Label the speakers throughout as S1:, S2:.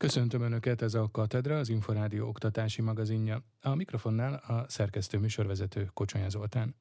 S1: Köszöntöm Önöket, ez a Katedra, az Inforádió oktatási magazinja. A mikrofonnál a szerkesztő műsorvezető Kocsonya Zoltán.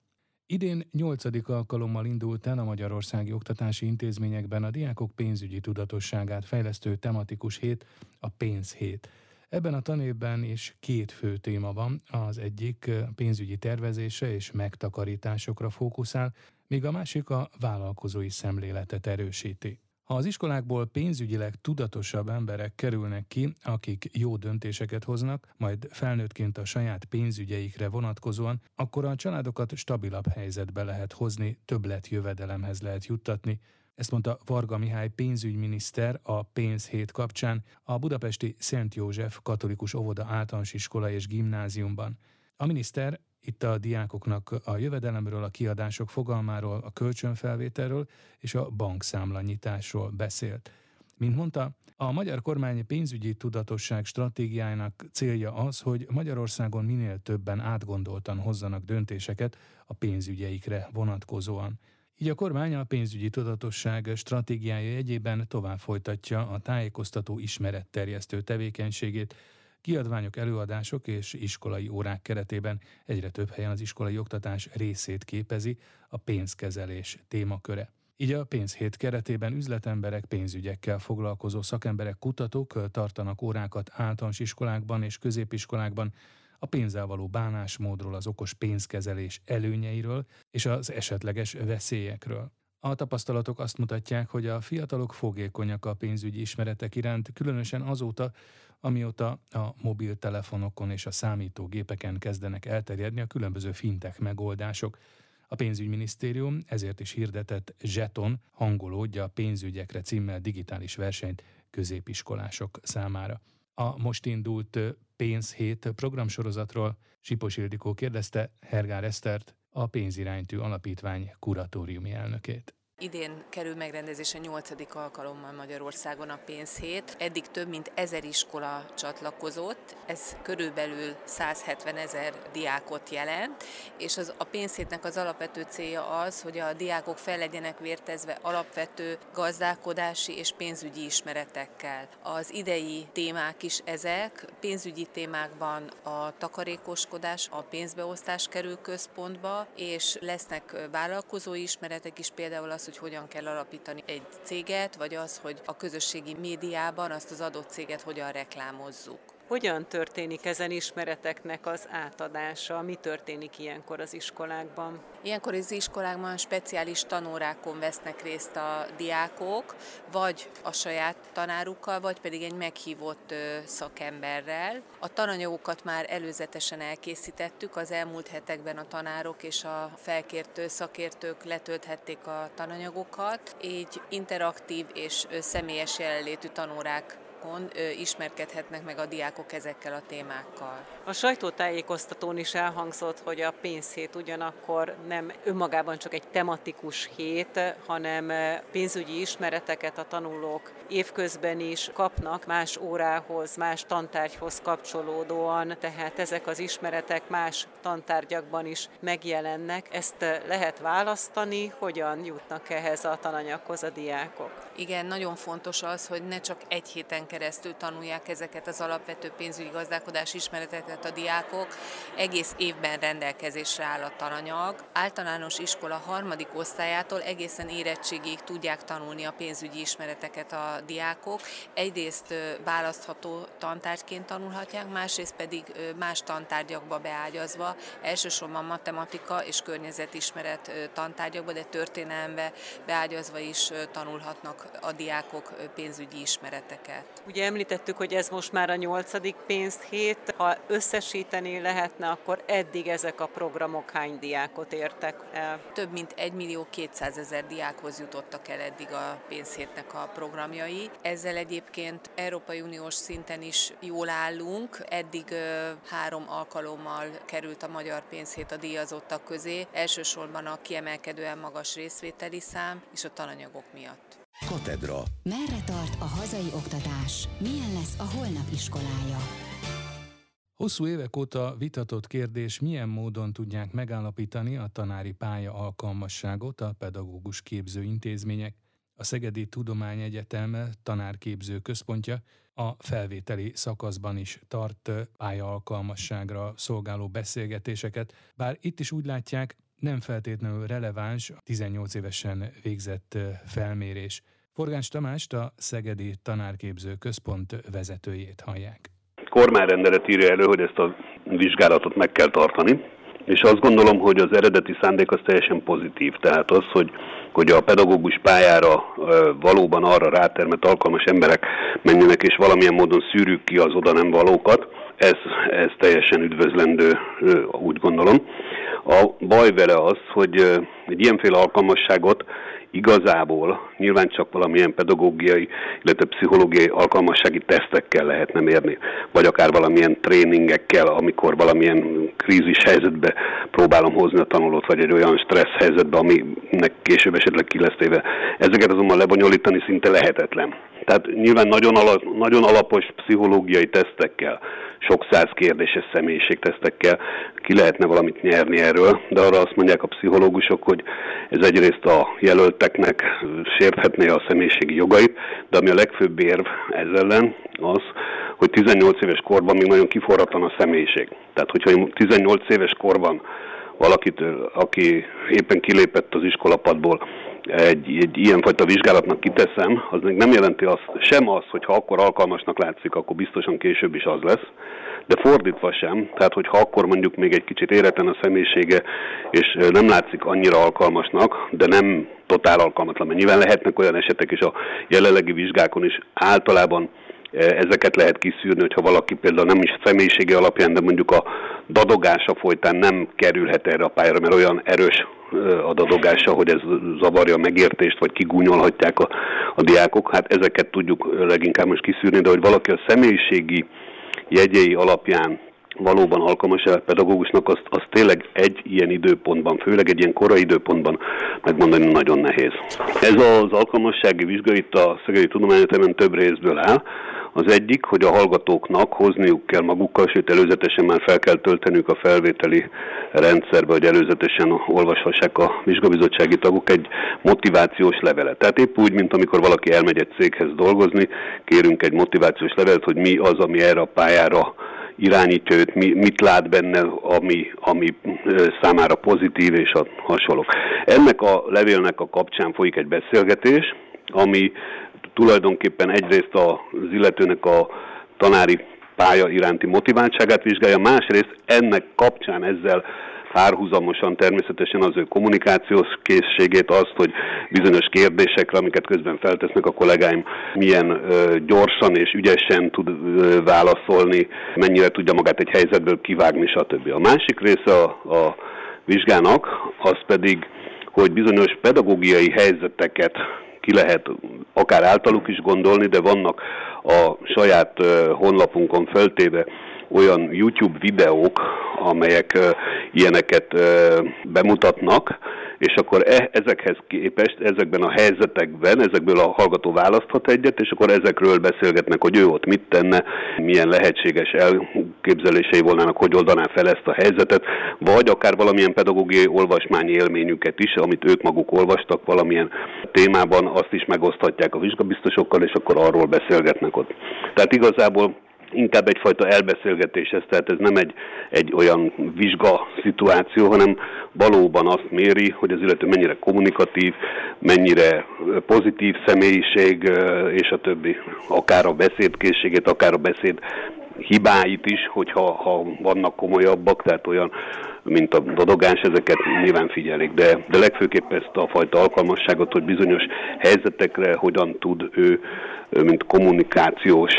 S1: Idén nyolcadik alkalommal indult el a Magyarországi Oktatási Intézményekben a diákok pénzügyi tudatosságát fejlesztő tematikus hét, a pénzhét. Ebben a tanévben is két fő téma van, az egyik pénzügyi tervezése és megtakarításokra fókuszál, míg a másik a vállalkozói szemléletet erősíti. Ha az iskolákból pénzügyileg tudatosabb emberek kerülnek ki, akik jó döntéseket hoznak, majd felnőttként a saját pénzügyeikre vonatkozóan, akkor a családokat stabilabb helyzetbe lehet hozni, többlet jövedelemhez lehet juttatni, ezt mondta Varga Mihály pénzügyminiszter a pénzhét kapcsán a budapesti Szent József katolikus óvoda általános iskola és gimnáziumban. A miniszter itt a diákoknak a jövedelemről, a kiadások fogalmáról, a kölcsönfelvételről és a bankszámlanyításról beszélt. Mint mondta, a magyar kormány pénzügyi tudatosság stratégiájának célja az, hogy Magyarországon minél többen átgondoltan hozzanak döntéseket a pénzügyeikre vonatkozóan. Így a kormány a pénzügyi tudatosság stratégiája egyében tovább folytatja a tájékoztató ismeretterjesztő tevékenységét, Kiadványok, előadások és iskolai órák keretében egyre több helyen az iskolai oktatás részét képezi a pénzkezelés témaköre. Így a pénzhét keretében üzletemberek, pénzügyekkel foglalkozó szakemberek, kutatók tartanak órákat általános iskolákban és középiskolákban, a pénzzel való bánásmódról, az okos pénzkezelés előnyeiről és az esetleges veszélyekről. A tapasztalatok azt mutatják, hogy a fiatalok fogékonyak a pénzügyi ismeretek iránt, különösen azóta, amióta a mobiltelefonokon és a számítógépeken kezdenek elterjedni a különböző fintek megoldások. A pénzügyminisztérium ezért is hirdetett Zseton hangolódja a pénzügyekre címmel digitális versenyt középiskolások számára. A most indult pénzhét programsorozatról Sipos Ildikó kérdezte Hergár Esztert, a pénziránytű alapítvány kuratóriumi elnökét.
S2: Idén kerül megrendezése 8. alkalommal Magyarországon a pénzhét. Eddig több mint ezer iskola csatlakozott, ez körülbelül 170 ezer diákot jelent, és az, a pénzhétnek az alapvető célja az, hogy a diákok fel legyenek vértezve alapvető gazdálkodási és pénzügyi ismeretekkel. Az idei témák is ezek, pénzügyi témákban a takarékoskodás, a pénzbeosztás kerül központba, és lesznek vállalkozói ismeretek is, például az, hogy hogyan kell alapítani egy céget, vagy az, hogy a közösségi médiában azt az adott céget hogyan reklámozzuk.
S3: Hogyan történik ezen ismereteknek az átadása? Mi történik ilyenkor az iskolákban?
S2: Ilyenkor az iskolákban speciális tanórákon vesznek részt a diákok, vagy a saját tanárukkal, vagy pedig egy meghívott szakemberrel. A tananyagokat már előzetesen elkészítettük, az elmúlt hetekben a tanárok és a felkértő szakértők letölthették a tananyagokat, így interaktív és személyes jelenlétű tanórák honlapon ismerkedhetnek meg a diákok ezekkel a témákkal.
S3: A sajtótájékoztatón is elhangzott, hogy a pénzhét ugyanakkor nem önmagában csak egy tematikus hét, hanem pénzügyi ismereteket a tanulók évközben is kapnak más órához, más tantárgyhoz kapcsolódóan, tehát ezek az ismeretek más tantárgyakban is megjelennek. Ezt lehet választani, hogyan jutnak ehhez a tananyaghoz a diákok?
S2: Igen, nagyon fontos az, hogy ne csak egy héten keresztül tanulják ezeket az alapvető pénzügyi gazdálkodás ismereteket a diákok, egész évben rendelkezésre áll a tananyag. Általános iskola harmadik osztályától egészen érettségig tudják tanulni a pénzügyi ismereteket a diákok. Egyrészt választható tantárgyként tanulhatják, másrészt pedig más tantárgyakba beágyazva, elsősorban matematika és környezetismeret tantárgyakba, de történelembe beágyazva is tanulhatnak a diákok pénzügyi ismereteket.
S3: Ugye említettük, hogy ez most már a nyolcadik pénzhét. Ha összesíteni lehetne, akkor eddig ezek a programok hány diákot értek el?
S2: Több mint 1 millió 200 ezer diákhoz jutottak el eddig a pénzhétnek a programjai. Ezzel egyébként Európai Uniós szinten is jól állunk. Eddig három alkalommal került a magyar pénzhét a díjazottak közé, elsősorban a kiemelkedően magas részvételi szám és a tananyagok miatt.
S4: Katedra. Merre tart a hazai oktatás? Milyen lesz a holnap iskolája?
S1: Hosszú évek óta vitatott kérdés, milyen módon tudják megállapítani a tanári pálya alkalmasságot a pedagógus képző intézmények. a Szegedi Tudományegyetem tanárképző központja a felvételi szakaszban is tart pályaalkalmasságra szolgáló beszélgetéseket, bár itt is úgy látják, nem feltétlenül releváns a 18 évesen végzett felmérés. Forgáns Tamást, a Szegedi Tanárképző Központ vezetőjét hallják.
S5: Kormányrendelet írja elő, hogy ezt a vizsgálatot meg kell tartani, és azt gondolom, hogy az eredeti szándék az teljesen pozitív. Tehát az, hogy, hogy a pedagógus pályára valóban arra rátermet alkalmas emberek menjenek, és valamilyen módon szűrjük ki az oda nem valókat, ez, ez teljesen üdvözlendő, úgy gondolom. A baj vele az, hogy egy ilyenféle alkalmasságot igazából nyilván csak valamilyen pedagógiai, illetve pszichológiai alkalmassági tesztekkel lehetne mérni, vagy akár valamilyen tréningekkel, amikor valamilyen krízis helyzetbe próbálom hozni a tanulót, vagy egy olyan stressz helyzetbe, aminek később esetleg ki lesz téve. Ezeket azonban lebonyolítani szinte lehetetlen. Tehát nyilván nagyon, ala, nagyon alapos pszichológiai tesztekkel, sok száz kérdéses személyiségtesztekkel ki lehetne valamit nyerni erről, de arra azt mondják a pszichológusok, hogy ez egyrészt a jelölteknek sérthetné a személyiségi jogait, de ami a legfőbb érv ez ellen az, hogy 18 éves korban még nagyon kiforratlan a személyiség. Tehát, hogyha 18 éves korban valakit, aki éppen kilépett az iskolapadból, egy, egy ilyenfajta vizsgálatnak kiteszem, az még nem jelenti azt, sem az, hogy ha akkor alkalmasnak látszik, akkor biztosan később is az lesz, de fordítva sem, tehát hogyha akkor mondjuk még egy kicsit éretlen a személyisége, és nem látszik annyira alkalmasnak, de nem totál alkalmatlan, mert nyilván lehetnek olyan esetek is a jelenlegi vizsgákon is. Általában ezeket lehet kiszűrni, hogyha valaki például nem is személyisége alapján, de mondjuk a dadogása folytán nem kerülhet erre a pályára, mert olyan erős a dadogása, hogy ez zavarja a megértést, vagy kigúnyolhatják a, a diákok. Hát ezeket tudjuk leginkább most kiszűrni, de hogy valaki a személyiségi jegyei alapján valóban alkalmas a pedagógusnak, azt, azt tényleg egy ilyen időpontban, főleg egy ilyen korai időpontban megmondani nagyon nehéz. Ez az alkalmassági vizsga itt a Szegedi Tudományegyetemen több részből áll. Az egyik, hogy a hallgatóknak hozniuk kell magukkal, sőt előzetesen már fel kell töltenünk a felvételi rendszerbe, hogy előzetesen olvashassák a vizsgabizottsági tagok egy motivációs levelet. Tehát épp úgy, mint amikor valaki elmegy egy céghez dolgozni, kérünk egy motivációs levelet, hogy mi az, ami erre a pályára irányítja őt, mi, mit lát benne, ami, ami számára pozitív és a hasonlók. Ennek a levélnek a kapcsán folyik egy beszélgetés, ami tulajdonképpen egyrészt az illetőnek a tanári pálya iránti motiváltságát vizsgálja, másrészt ennek kapcsán ezzel párhuzamosan természetesen az ő kommunikációs készségét, azt, hogy bizonyos kérdésekre, amiket közben feltesznek a kollégáim, milyen ö, gyorsan és ügyesen tud ö, válaszolni, mennyire tudja magát egy helyzetből kivágni, stb. A másik része a, a vizsgának, az pedig, hogy bizonyos pedagógiai helyzeteket ki lehet akár általuk is gondolni, de vannak a saját honlapunkon feltéve olyan YouTube videók, amelyek ilyeneket bemutatnak, és akkor e, ezekhez képest, ezekben a helyzetekben, ezekből a hallgató választhat egyet, és akkor ezekről beszélgetnek, hogy ő ott mit tenne, milyen lehetséges elképzelései volnának, hogy oldaná fel ezt a helyzetet, vagy akár valamilyen pedagógiai olvasmányi élményüket is, amit ők maguk olvastak valamilyen témában, azt is megoszthatják a vizsgabiztosokkal, és akkor arról beszélgetnek ott. Tehát igazából inkább egyfajta elbeszélgetés ez, tehát ez nem egy, egy olyan vizsga szituáció, hanem valóban azt méri, hogy az illető mennyire kommunikatív, mennyire pozitív személyiség, és a többi. Akár a beszédkészségét, akár a beszéd hibáit is, hogyha ha vannak komolyabbak, tehát olyan, mint a dodogás, ezeket nyilván figyelik, de, de legfőképp ezt a fajta alkalmasságot, hogy bizonyos helyzetekre hogyan tud ő, mint kommunikációs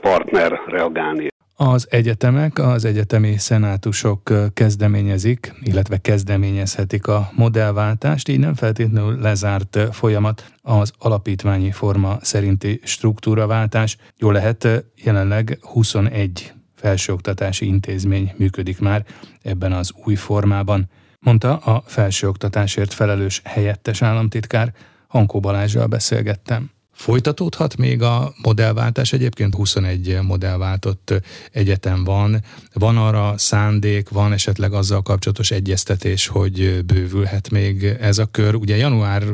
S5: partner reagálni.
S1: Az egyetemek, az egyetemi szenátusok kezdeményezik, illetve kezdeményezhetik a modellváltást, így nem feltétlenül lezárt folyamat az alapítványi forma szerinti struktúraváltás. Jó lehet, jelenleg 21 felsőoktatási intézmény működik már ebben az új formában, mondta a felsőoktatásért felelős helyettes államtitkár, Hankó Balázsral beszélgettem. Folytatódhat még a modellváltás, egyébként 21 modellváltott egyetem van. Van arra szándék, van esetleg azzal kapcsolatos egyeztetés, hogy bővülhet még ez a kör. Ugye január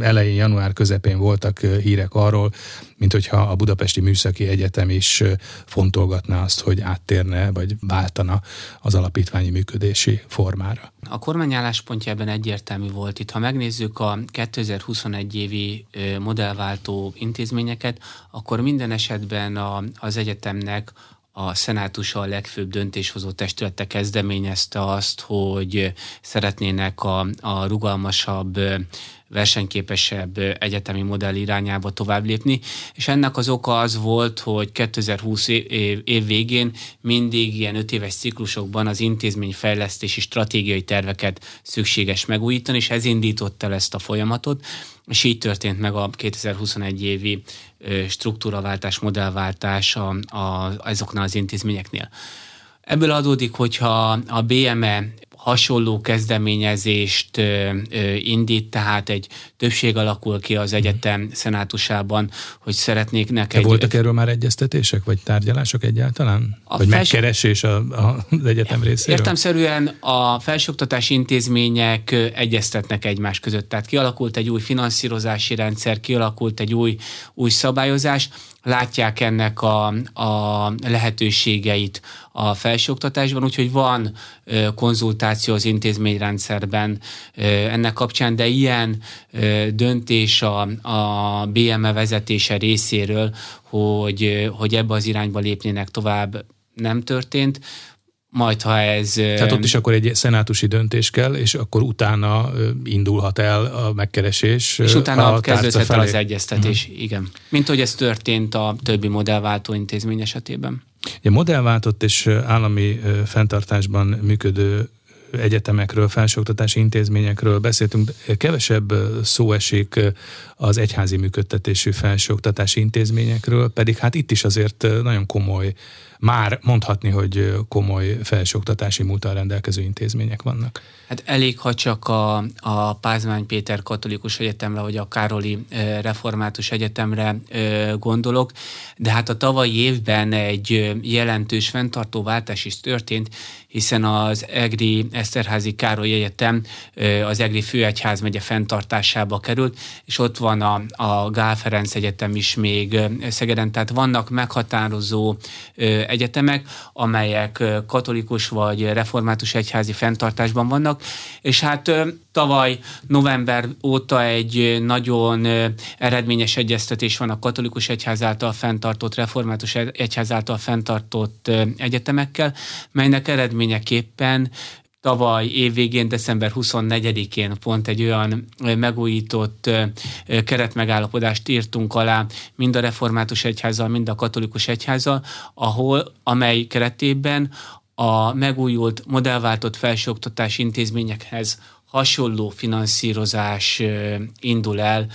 S1: elején, január közepén voltak hírek arról, mint hogyha a Budapesti Műszaki Egyetem is fontolgatná azt, hogy áttérne, vagy váltana az alapítványi működési formára.
S6: A kormány álláspontja ebben egyértelmű volt. Itt, ha megnézzük a 2021 évi modellváltó intézményeket, akkor minden esetben a, az egyetemnek a szenátusa a legfőbb döntéshozó testülete kezdeményezte azt, hogy szeretnének a, a rugalmasabb versenyképesebb egyetemi modell irányába tovább lépni, és ennek az oka az volt, hogy 2020 év, év végén mindig ilyen öt éves ciklusokban az intézményfejlesztési stratégiai terveket szükséges megújítani, és ez indította el ezt a folyamatot, és így történt meg a 2021 évi struktúraváltás, modellváltás a, a, azoknál az intézményeknél. Ebből adódik, hogyha a BME hasonló kezdeményezést indít, tehát egy többség alakul ki az egyetem szenátusában, hogy szeretnék
S1: egy... Voltak erről már egyeztetések, vagy tárgyalások egyáltalán? A vagy felső... megkeresés a, a, az egyetem részéről?
S6: Értemszerűen a felsőoktatási intézmények egyeztetnek egymás között, tehát kialakult egy új finanszírozási rendszer, kialakult egy új, új szabályozás, látják ennek a, a lehetőségeit a felsőoktatásban, úgyhogy van ö, konzultáció az intézményrendszerben ennek kapcsán, de ilyen döntés a, a BME vezetése részéről, hogy, hogy ebbe az irányba lépnének tovább nem történt majd ha ez...
S1: Tehát ott is akkor egy szenátusi döntés kell, és akkor utána indulhat el a megkeresés.
S6: És utána kezdődhet el az egyeztetés, uh-huh. igen. Mint hogy ez történt a többi modellváltó intézmény esetében.
S1: A modellváltott és állami fenntartásban működő egyetemekről, felsőoktatási intézményekről beszéltünk, kevesebb szó esik az egyházi működtetésű felsőoktatási intézményekről, pedig hát itt is azért nagyon komoly már mondhatni, hogy komoly felsőoktatási múltal rendelkező intézmények vannak.
S6: Hát elég, ha csak a, a Pázmány Péter Katolikus Egyetemre, vagy a Károli Református Egyetemre gondolok, de hát a tavalyi évben egy jelentős fenntartóváltás is történt, hiszen az EGRI Eszterházi Károly Egyetem az EGRI Főegyházmegye fenntartásába került, és ott van a, a Gál Ferenc Egyetem is még Szegeden, tehát vannak meghatározó egyetemek, amelyek katolikus vagy református egyházi fenntartásban vannak, és hát tavaly november óta egy nagyon eredményes egyeztetés van a katolikus egyház által fenntartott, református egyház által fenntartott egyetemekkel, melynek eredményeképpen. Tavaly évvégén, december 24-én pont egy olyan megújított keretmegállapodást írtunk alá mind a református egyházzal, mind a katolikus egyházzal, ahol, amely keretében a megújult, modellváltott felsőoktatási intézményekhez hasonló finanszírozás indul el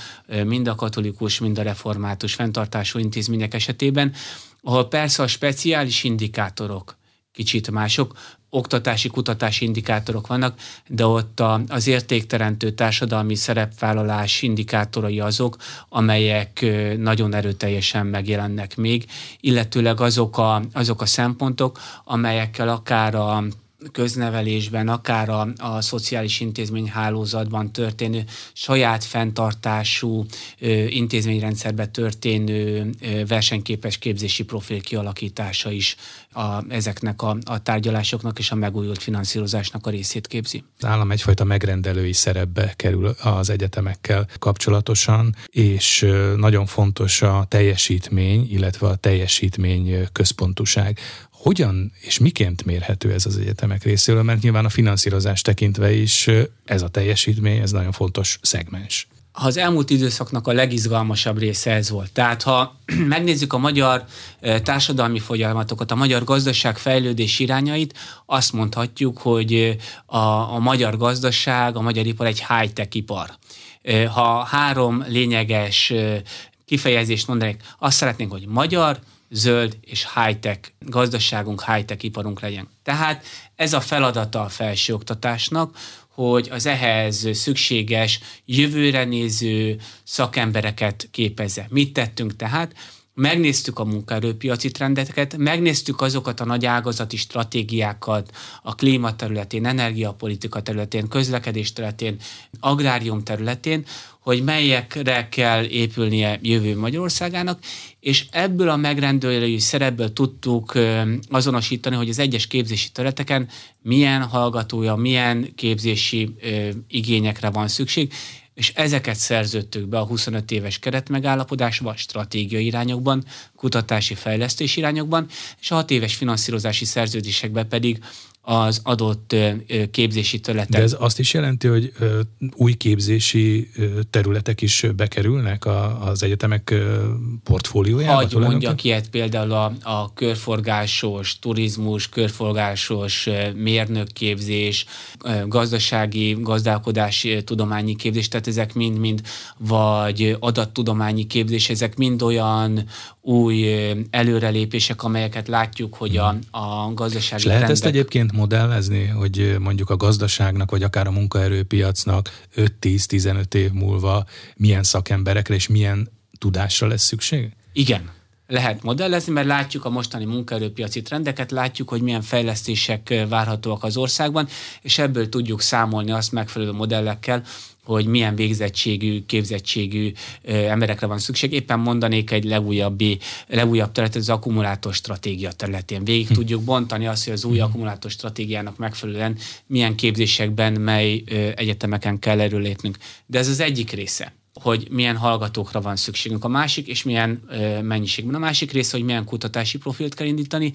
S6: mind a katolikus, mind a református fenntartású intézmények esetében, ahol persze a speciális indikátorok kicsit mások, oktatási, kutatási indikátorok vannak, de ott a, az értékteremtő társadalmi szerepvállalás indikátorai azok, amelyek nagyon erőteljesen megjelennek még, illetőleg azok a, azok a szempontok, amelyekkel akár a köznevelésben, akár a, a szociális intézmény hálózatban történő saját fenntartású ö, intézményrendszerbe történő ö, versenyképes képzési profil kialakítása is a, ezeknek a, a tárgyalásoknak és a megújult finanszírozásnak a részét képzi.
S1: Az állam egyfajta megrendelői szerepbe kerül az egyetemekkel kapcsolatosan, és nagyon fontos a teljesítmény, illetve a teljesítmény központuság. Hogyan és miként mérhető ez az egyetemek részéről? Mert nyilván a finanszírozás tekintve is ez a teljesítmény, ez nagyon fontos szegmens
S6: ha az elmúlt időszaknak a legizgalmasabb része ez volt. Tehát ha megnézzük a magyar társadalmi folyamatokat, a magyar gazdaság fejlődés irányait, azt mondhatjuk, hogy a, a magyar gazdaság, a magyar ipar egy high-tech ipar. Ha három lényeges kifejezést mondanék, azt szeretnénk, hogy magyar, zöld és high-tech gazdaságunk, high-tech iparunk legyen. Tehát ez a feladata a felsőoktatásnak, hogy az ehhez szükséges, jövőre néző szakembereket képezze. Mit tettünk tehát? megnéztük a munkaerőpiaci trendeket, megnéztük azokat a nagy ágazati stratégiákat a klíma területén, energiapolitika területén, közlekedés területén, agrárium területén, hogy melyekre kell épülnie jövő Magyarországának, és ebből a megrendelői szerepből tudtuk azonosítani, hogy az egyes képzési területeken milyen hallgatója, milyen képzési igényekre van szükség, és ezeket szerződtük be a 25 éves keretmegállapodásba, stratégiai irányokban, kutatási fejlesztési irányokban, és a 6 éves finanszírozási szerződésekbe pedig az adott képzési területen.
S1: De ez azt is jelenti, hogy új képzési területek is bekerülnek az egyetemek portfóliójába?
S6: Hagy mondjak ilyet például a, a körforgásos turizmus, körforgásos mérnökképzés, gazdasági, gazdálkodási tudományi képzés, tehát ezek mind-mind, vagy adattudományi képzés, ezek mind olyan új előrelépések, amelyeket látjuk, hogy a, a gazdasági
S1: És lehet trendek... ezt egyébként modellezni, hogy mondjuk a gazdaságnak, vagy akár a munkaerőpiacnak 5-10-15 év múlva milyen szakemberekre és milyen tudásra lesz szükség?
S6: Igen, lehet modellezni, mert látjuk a mostani munkaerőpiaci trendeket, látjuk, hogy milyen fejlesztések várhatóak az országban, és ebből tudjuk számolni azt megfelelő modellekkel, hogy milyen végzettségű, képzettségű emberekre van szükség. Éppen mondanék egy legújabbi, legújabb terület, az akkumulátor stratégia területén. Végig hm. tudjuk bontani azt, hogy az új hm. akkumulátor stratégiának megfelelően milyen képzésekben, mely egyetemeken kell erről lépnünk. De ez az egyik része hogy milyen hallgatókra van szükségünk. A másik, és milyen mennyiségben. A másik része, hogy milyen kutatási profilt kell indítani.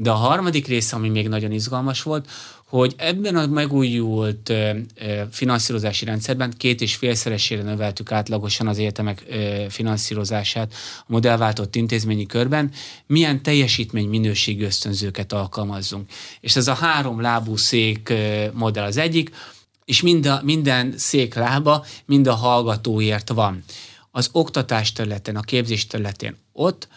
S6: De a harmadik része, ami még nagyon izgalmas volt, hogy ebben a megújult finanszírozási rendszerben két és félszeresére növeltük átlagosan az egyetemek finanszírozását a modellváltott intézményi körben, milyen teljesítmény minőségű ösztönzőket alkalmazzunk. És ez a három lábú szék modell az egyik, és mind a, minden szék lába mind a hallgatóért van. Az oktatás területen, a képzés területén ott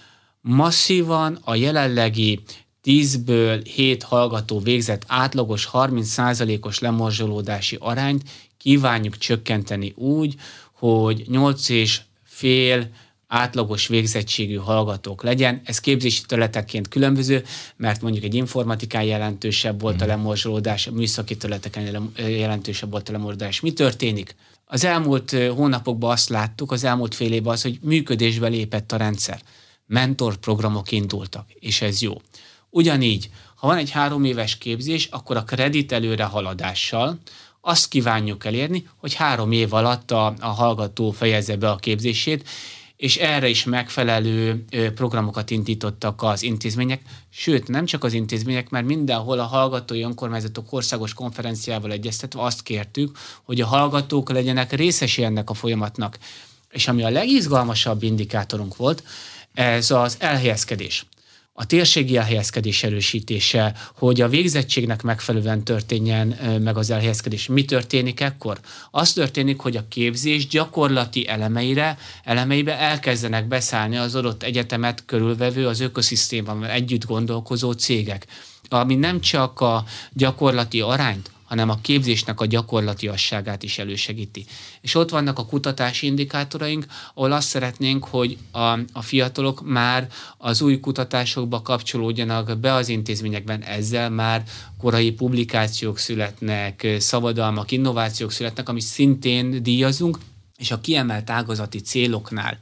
S6: masszívan a jelenlegi 10-ből 7 hallgató végzett átlagos 30%-os lemorzsolódási arányt kívánjuk csökkenteni úgy, hogy 8 és fél átlagos végzettségű hallgatók legyen. Ez képzési területeként különböző, mert mondjuk egy informatikán jelentősebb volt a mhm. lemorzsolódás, a műszaki területeken jelentősebb volt a lemorzsolódás. Mi történik? Az elmúlt hónapokban azt láttuk, az elmúlt fél évben az, hogy működésbe lépett a rendszer. Mentorprogramok indultak, és ez jó. Ugyanígy, ha van egy három éves képzés, akkor a kredit előre haladással azt kívánjuk elérni, hogy három év alatt a, a hallgató fejezze be a képzését, és erre is megfelelő programokat indítottak az intézmények, sőt, nem csak az intézmények, mert mindenhol a hallgatói önkormányzatok országos konferenciával egyeztetve azt kértük, hogy a hallgatók legyenek részesi ennek a folyamatnak. És ami a legizgalmasabb indikátorunk volt, ez az elhelyezkedés a térségi elhelyezkedés erősítése, hogy a végzettségnek megfelelően történjen meg az elhelyezkedés. Mi történik ekkor? Az történik, hogy a képzés gyakorlati elemeire, elemeibe elkezdenek beszállni az adott egyetemet körülvevő, az ökoszisztémában együtt gondolkozó cégek ami nem csak a gyakorlati arányt, hanem a képzésnek a gyakorlatiasságát is elősegíti. És ott vannak a kutatási indikátoraink, ahol azt szeretnénk, hogy a, a fiatalok már az új kutatásokba kapcsolódjanak be az intézményekben, ezzel már korai publikációk születnek, szabadalmak, innovációk születnek, amit szintén díjazunk, és a kiemelt ágazati céloknál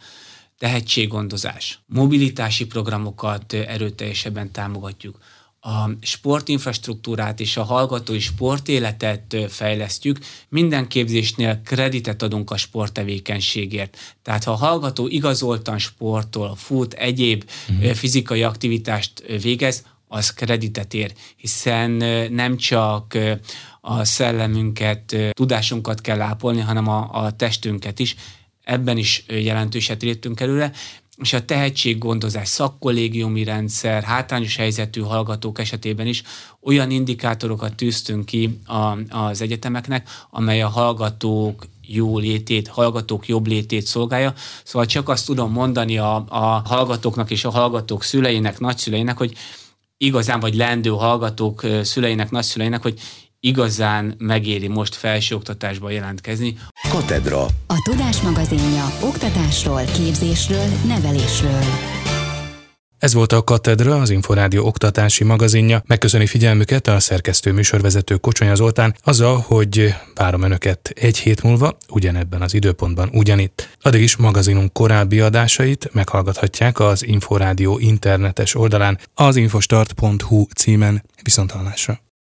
S6: tehetséggondozás, mobilitási programokat erőteljesebben támogatjuk, a sportinfrastruktúrát és a hallgatói sportéletet fejlesztjük, minden képzésnél kreditet adunk a sporttevékenységért. Tehát ha a hallgató igazoltan sportol, fut, egyéb uh-huh. fizikai aktivitást végez, az kreditet ér, hiszen nem csak a szellemünket, tudásunkat kell ápolni, hanem a, a testünket is. Ebben is jelentőset léptünk előre, és a tehetséggondozás, szakkollégiumi rendszer, hátrányos helyzetű hallgatók esetében is olyan indikátorokat tűztünk ki a, az egyetemeknek, amely a hallgatók jó létét, hallgatók jobb létét szolgálja. Szóval csak azt tudom mondani a, a hallgatóknak és a hallgatók szüleinek, nagyszüleinek, hogy igazán vagy lendő hallgatók szüleinek, nagyszüleinek, hogy igazán megéri most felsőoktatásba jelentkezni.
S4: Katedra. A Tudás magazinja oktatásról, képzésről, nevelésről.
S1: Ez volt a Katedra, az Inforádió oktatási magazinja. Megköszöni figyelmüket a szerkesztő műsorvezető Kocsonya Zoltán azzal, hogy várom Önöket egy hét múlva, ugyanebben az időpontban ugyanitt. Addig is magazinunk korábbi adásait meghallgathatják az Inforádió internetes oldalán az infostart.hu címen. Viszontalásra!